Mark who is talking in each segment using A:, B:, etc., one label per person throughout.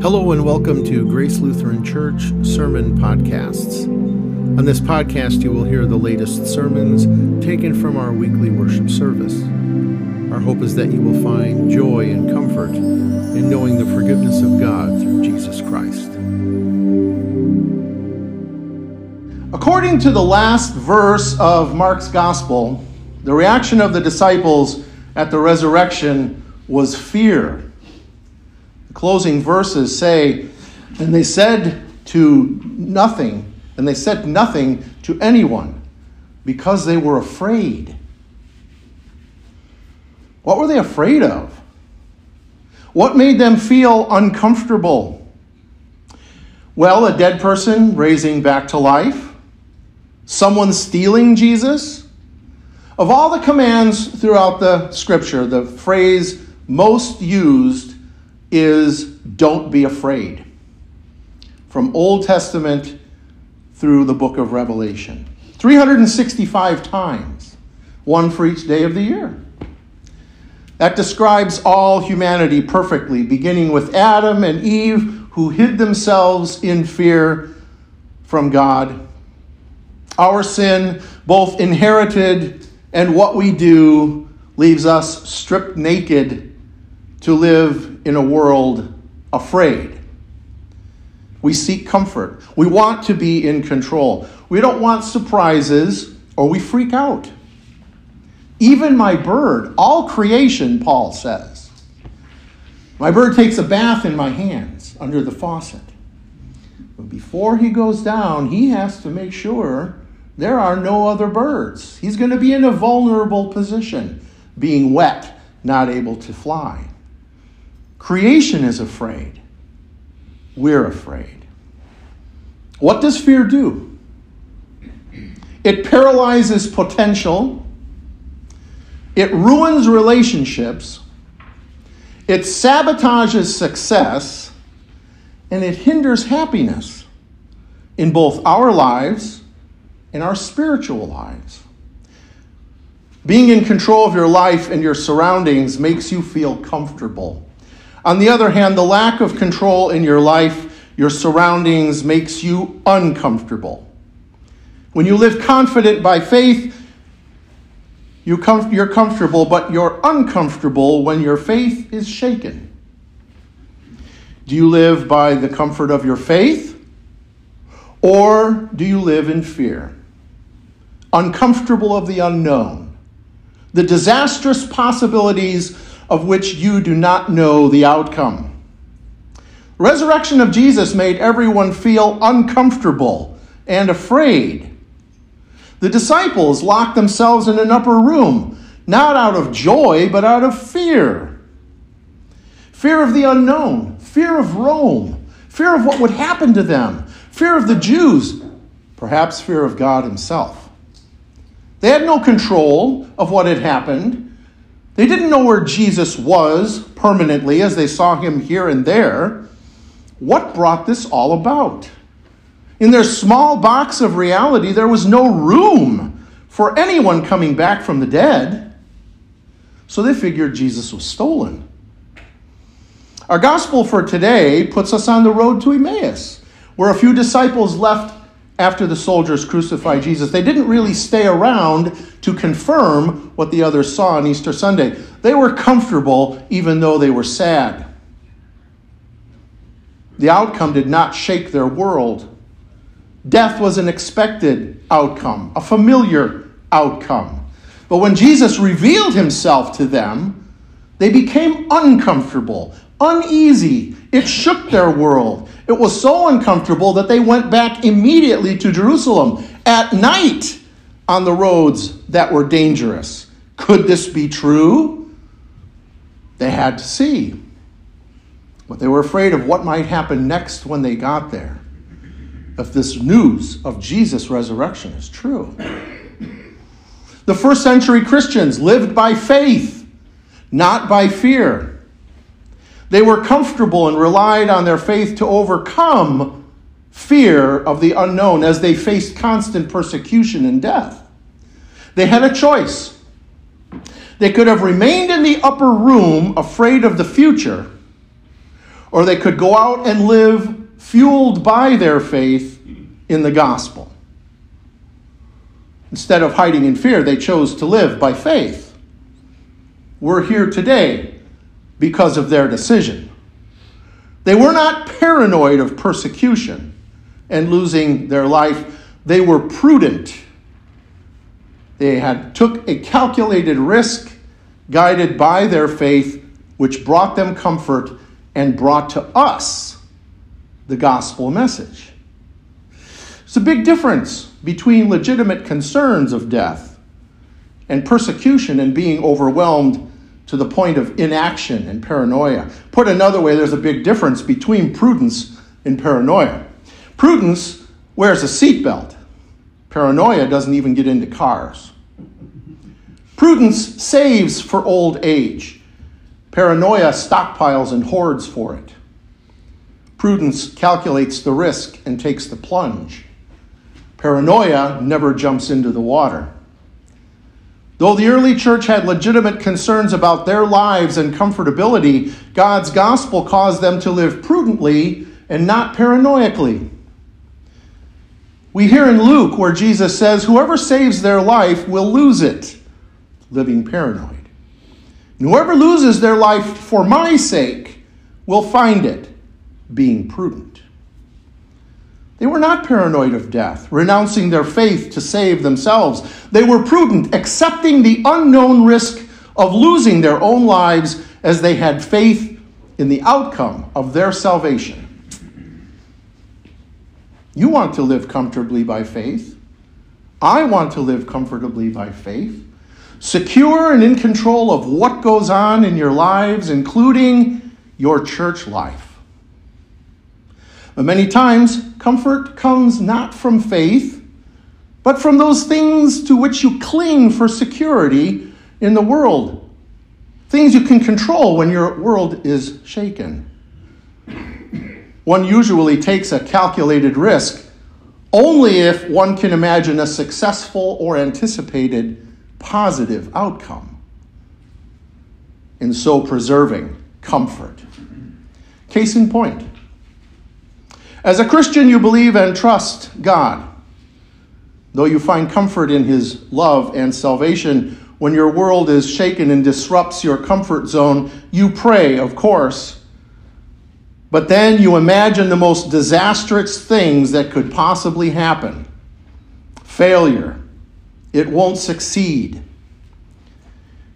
A: Hello and welcome to Grace Lutheran Church Sermon Podcasts. On this podcast, you will hear the latest sermons taken from our weekly worship service. Our hope is that you will find joy and comfort in knowing the forgiveness of God through Jesus Christ.
B: According to the last verse of Mark's Gospel, the reaction of the disciples at the resurrection was fear closing verses say, And they said to nothing, and they said nothing to anyone because they were afraid. What were they afraid of? What made them feel uncomfortable? Well, a dead person raising back to life, someone stealing Jesus. Of all the commands throughout the scripture, the phrase most used is don't be afraid. From Old Testament through the book of Revelation. 365 times, one for each day of the year. That describes all humanity perfectly, beginning with Adam and Eve, who hid themselves in fear from God. Our sin, both inherited and what we do, leaves us stripped naked to live in a world afraid. We seek comfort. We want to be in control. We don't want surprises or we freak out. Even my bird, all creation, Paul says. My bird takes a bath in my hands under the faucet. But before he goes down, he has to make sure there are no other birds. He's going to be in a vulnerable position, being wet, not able to fly. Creation is afraid. We're afraid. What does fear do? It paralyzes potential. It ruins relationships. It sabotages success. And it hinders happiness in both our lives and our spiritual lives. Being in control of your life and your surroundings makes you feel comfortable. On the other hand, the lack of control in your life, your surroundings, makes you uncomfortable. When you live confident by faith, you com- you're comfortable, but you're uncomfortable when your faith is shaken. Do you live by the comfort of your faith, or do you live in fear? Uncomfortable of the unknown, the disastrous possibilities of which you do not know the outcome. Resurrection of Jesus made everyone feel uncomfortable and afraid. The disciples locked themselves in an upper room, not out of joy, but out of fear. Fear of the unknown, fear of Rome, fear of what would happen to them, fear of the Jews, perhaps fear of God Himself. They had no control of what had happened they didn't know where Jesus was permanently as they saw him here and there. What brought this all about? In their small box of reality, there was no room for anyone coming back from the dead. So they figured Jesus was stolen. Our gospel for today puts us on the road to Emmaus, where a few disciples left after the soldiers crucified Jesus. They didn't really stay around to confirm what the others saw on Easter Sunday. They were comfortable even though they were sad. The outcome did not shake their world. Death was an expected outcome, a familiar outcome. But when Jesus revealed himself to them, they became uncomfortable, uneasy. It shook their world. It was so uncomfortable that they went back immediately to Jerusalem at night on the roads that were dangerous. Could this be true? They had to see. But they were afraid of what might happen next when they got there. If this news of Jesus' resurrection is true. The first century Christians lived by faith, not by fear. They were comfortable and relied on their faith to overcome fear of the unknown as they faced constant persecution and death. They had a choice. They could have remained in the upper room afraid of the future, or they could go out and live fueled by their faith in the gospel. Instead of hiding in fear, they chose to live by faith. We're here today because of their decision. They were not paranoid of persecution and losing their life. They were prudent. They had took a calculated risk guided by their faith which brought them comfort and brought to us the gospel message. It's a big difference between legitimate concerns of death and persecution and being overwhelmed to the point of inaction and paranoia. Put another way, there's a big difference between prudence and paranoia. Prudence wears a seatbelt, paranoia doesn't even get into cars. Prudence saves for old age. Paranoia stockpiles and hoards for it. Prudence calculates the risk and takes the plunge. Paranoia never jumps into the water. Though the early church had legitimate concerns about their lives and comfortability, God's gospel caused them to live prudently and not paranoically. We hear in Luke where Jesus says, Whoever saves their life will lose it living paranoid. And whoever loses their life for my sake will find it, being prudent. They were not paranoid of death, renouncing their faith to save themselves. They were prudent, accepting the unknown risk of losing their own lives as they had faith in the outcome of their salvation. You want to live comfortably by faith. I want to live comfortably by faith secure and in control of what goes on in your lives, including your church life. But many times, comfort comes not from faith, but from those things to which you cling for security in the world. Things you can control when your world is shaken. One usually takes a calculated risk only if one can imagine a successful or anticipated positive outcome in so preserving comfort. Case in point as a Christian, you believe and trust God. Though you find comfort in His love and salvation, when your world is shaken and disrupts your comfort zone, you pray, of course. But then you imagine the most disastrous things that could possibly happen failure, it won't succeed.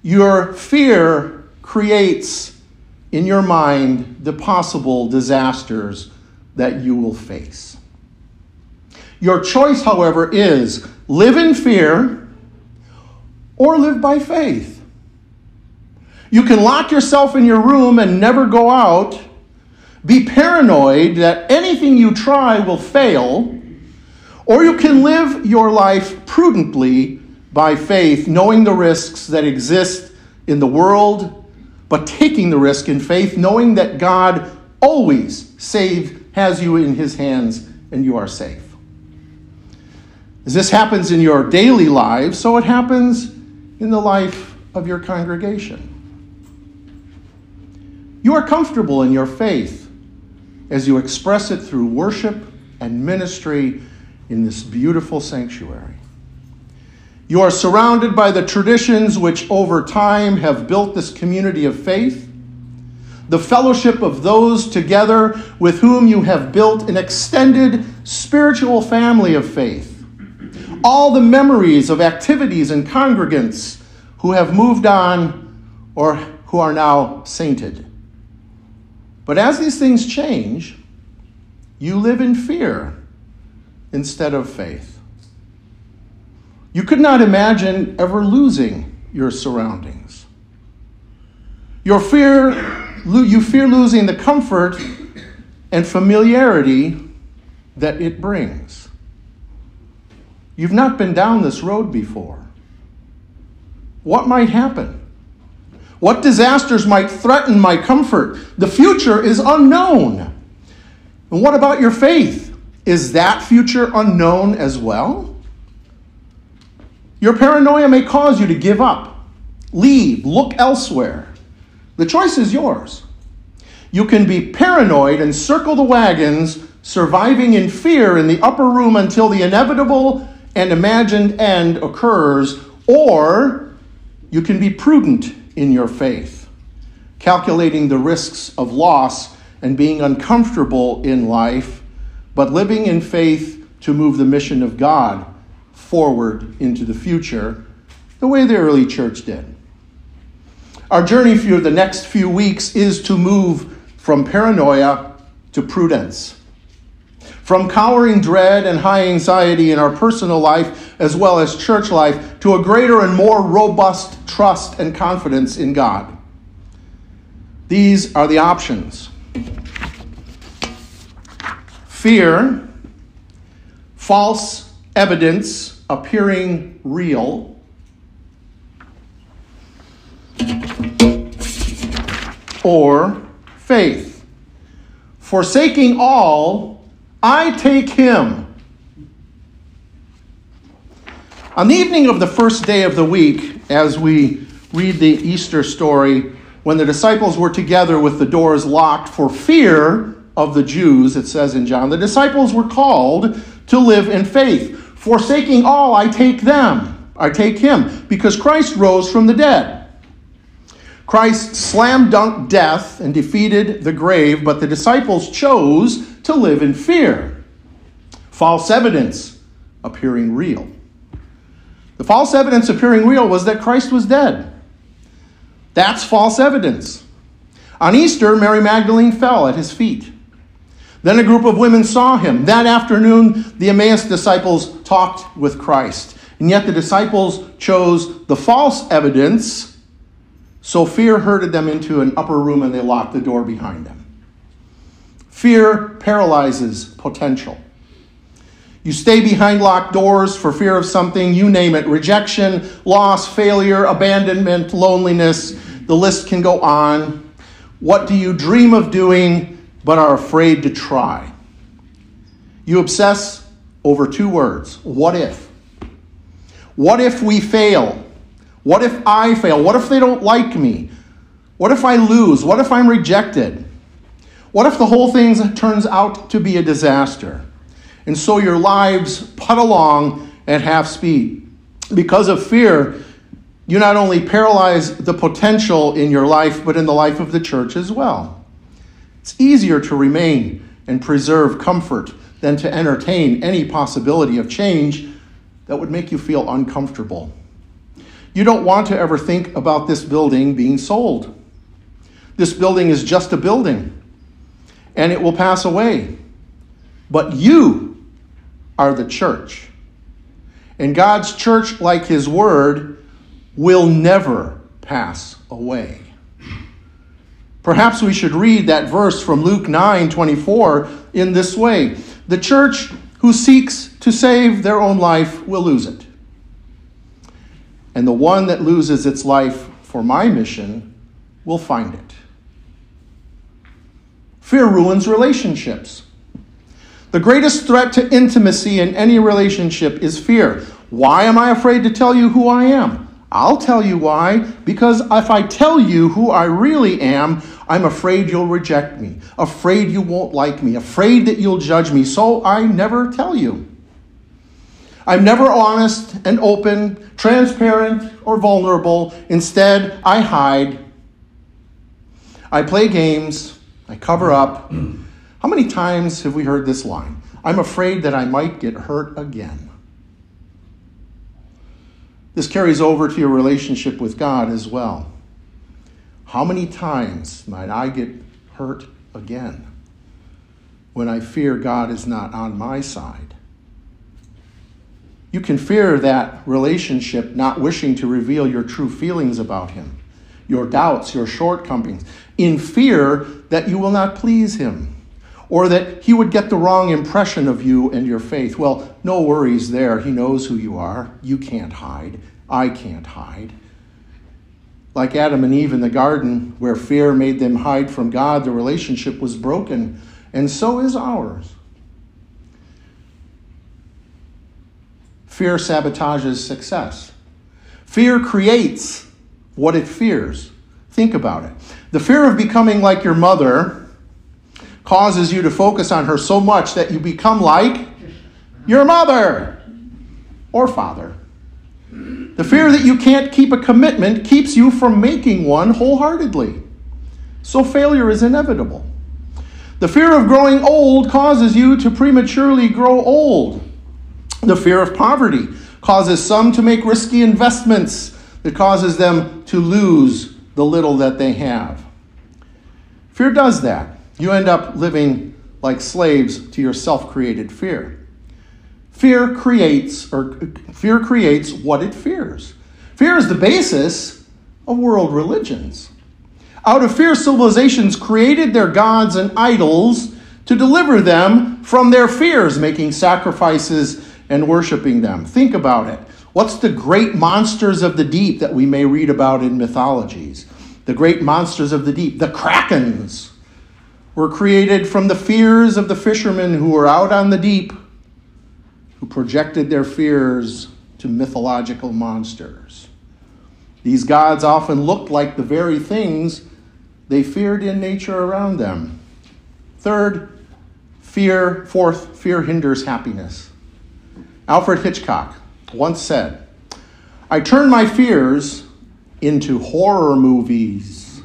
B: Your fear creates in your mind the possible disasters that you will face. Your choice, however, is live in fear or live by faith. You can lock yourself in your room and never go out, be paranoid that anything you try will fail or you can live your life prudently by faith, knowing the risks that exist in the world, but taking the risk in faith, knowing that God always save, has you in his hands and you are safe. As this happens in your daily lives, so it happens in the life of your congregation. You are comfortable in your faith as you express it through worship and ministry in this beautiful sanctuary. You are surrounded by the traditions which over time have built this community of faith, the fellowship of those together with whom you have built an extended spiritual family of faith, all the memories of activities and congregants who have moved on or who are now sainted. But as these things change, you live in fear instead of faith. You could not imagine ever losing your surroundings. Your fear, you fear losing the comfort and familiarity that it brings. You've not been down this road before. What might happen? What disasters might threaten my comfort? The future is unknown. And what about your faith? Is that future unknown as well? Your paranoia may cause you to give up, leave, look elsewhere. The choice is yours. You can be paranoid and circle the wagons, surviving in fear in the upper room until the inevitable and imagined end occurs, or you can be prudent in your faith, calculating the risks of loss and being uncomfortable in life, but living in faith to move the mission of God forward into the future, the way the early church did. Our journey for the next few weeks is to move from paranoia to prudence. From cowering dread and high anxiety in our personal life as well as church life to a greater and more robust trust and confidence in God. These are the options fear, false evidence appearing real, or faith. Forsaking all, I take him. On the evening of the first day of the week, as we read the Easter story, when the disciples were together with the doors locked for fear of the Jews, it says in John, the disciples were called to live in faith. Forsaking all, I take them. I take him, because Christ rose from the dead. Christ slam dunked death and defeated the grave, but the disciples chose to live in fear. False evidence appearing real. The false evidence appearing real was that Christ was dead. That's false evidence. On Easter, Mary Magdalene fell at his feet. Then a group of women saw him. That afternoon, the Emmaus disciples talked with Christ. And yet the disciples chose the false evidence so fear herded them into an upper room and they locked the door behind them. Fear paralyzes potential. You stay behind locked doors for fear of something, you name it rejection, loss, failure, abandonment, loneliness. The list can go on. What do you dream of doing but are afraid to try? You obsess over two words what if? What if we fail? What if I fail? What if they don't like me? What if I lose? What if I'm rejected? What if the whole thing turns out to be a disaster? And so your lives put along at half speed. Because of fear, you not only paralyze the potential in your life, but in the life of the church as well. It's easier to remain and preserve comfort than to entertain any possibility of change that would make you feel uncomfortable. You don't want to ever think about this building being sold. This building is just a building, and it will pass away. But you are the church. And God's church, like His word, will never pass away. Perhaps we should read that verse from Luke 9 24 in this way The church who seeks to save their own life will lose it and the one that loses its life for my mission will find it. Fear ruins relationships. The greatest threat to intimacy in any relationship is fear. Why am I afraid to tell you who I am? I'll tell you why. Because if I tell you who I really am, I'm afraid you'll reject me, afraid you won't like me, afraid that you'll judge me. So I never tell you. I'm never honest and open, transparent, or vulnerable. Instead, I hide. I play games. I cover up. How many times have we heard this line? I'm afraid that I might get hurt again. This carries over to your relationship with God as well. How many times might I get hurt again when I fear God is not on my side? You can fear that relationship not wishing to reveal your true feelings about him, your doubts, your shortcomings, in fear that you will not please him or that he would get the wrong impression of you and your faith. Well, no worries there. He knows who you are. You can't hide. I can't hide. Like Adam and Eve in the garden, where fear made them hide from God, the relationship was broken, and so is ours. Fear sabotages success. Fear creates what it fears. Think about it. The fear of becoming like your mother causes you to focus on her so much that you become like your mother or father. The fear that you can't keep a commitment keeps you from making one wholeheartedly. So failure is inevitable. The fear of growing old causes you to prematurely grow old. The fear of poverty causes some to make risky investments that causes them to lose the little that they have. Fear does that. You end up living like slaves to your self-created fear. Fear creates or fear creates what it fears. Fear is the basis of world religions. Out of fear, civilizations created their gods and idols to deliver them from their fears, making sacrifices and worshiping them. Think about it. What's the great monsters of the deep that we may read about in mythologies? The great monsters of the deep, the krakens, were created from the fears of the fishermen who were out on the deep, who projected their fears to mythological monsters. These gods often looked like the very things they feared in nature around them. Third, fear, fourth, fear hinders happiness. Alfred Hitchcock once said, I turn my fears into horror movies.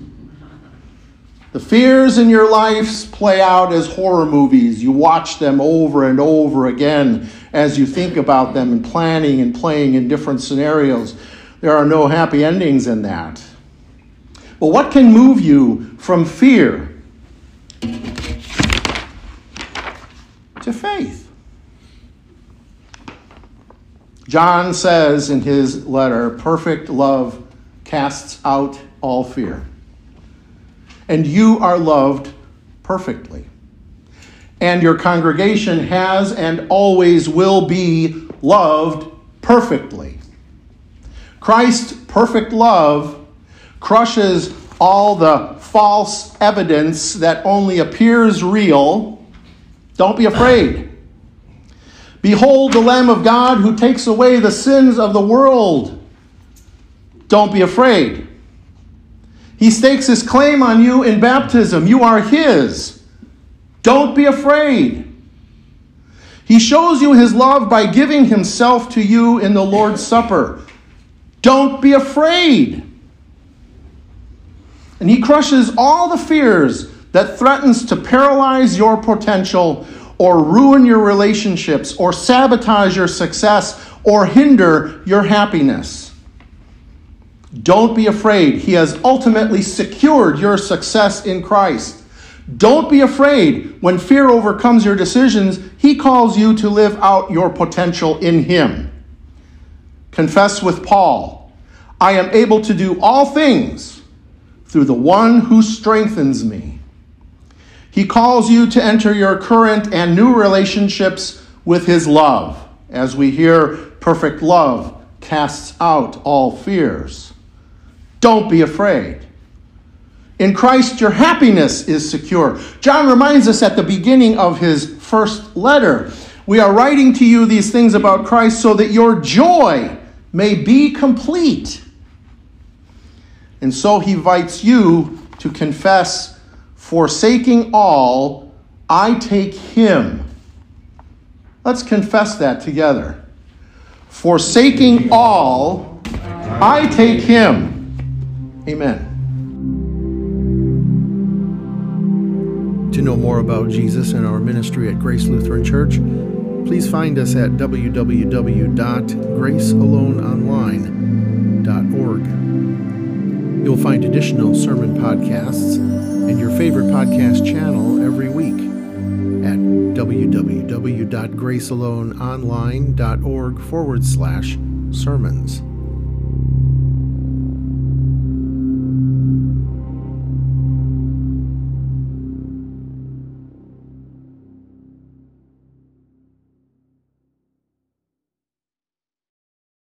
B: The fears in your lives play out as horror movies. You watch them over and over again as you think about them and planning and playing in different scenarios. There are no happy endings in that. But what can move you from fear to faith? John says in his letter, perfect love casts out all fear. And you are loved perfectly. And your congregation has and always will be loved perfectly. Christ's perfect love crushes all the false evidence that only appears real. Don't be afraid. Behold the Lamb of God who takes away the sins of the world. Don't be afraid. He stakes his claim on you in baptism. You are his. Don't be afraid. He shows you his love by giving himself to you in the Lord's Supper. Don't be afraid. And he crushes all the fears that threatens to paralyze your potential or ruin your relationships or sabotage your success or hinder your happiness. Don't be afraid. He has ultimately secured your success in Christ. Don't be afraid when fear overcomes your decisions. He calls you to live out your potential in Him. Confess with Paul I am able to do all things through the one who strengthens me. He calls you to enter your current and new relationships with His love. As we hear, perfect love casts out all fears. Don't be afraid. In Christ, your happiness is secure. John reminds us at the beginning of his first letter we are writing to you these things about Christ so that your joy may be complete. And so he invites you to confess, forsaking all, I take him. Let's confess that together. Forsaking all, I take him. Amen.
A: To know more about Jesus and our ministry at Grace Lutheran Church, please find us at www.gracealoneonline.org. You'll find additional sermon podcasts and your favorite podcast channel every week at www.gracealoneonline.org forward slash sermons.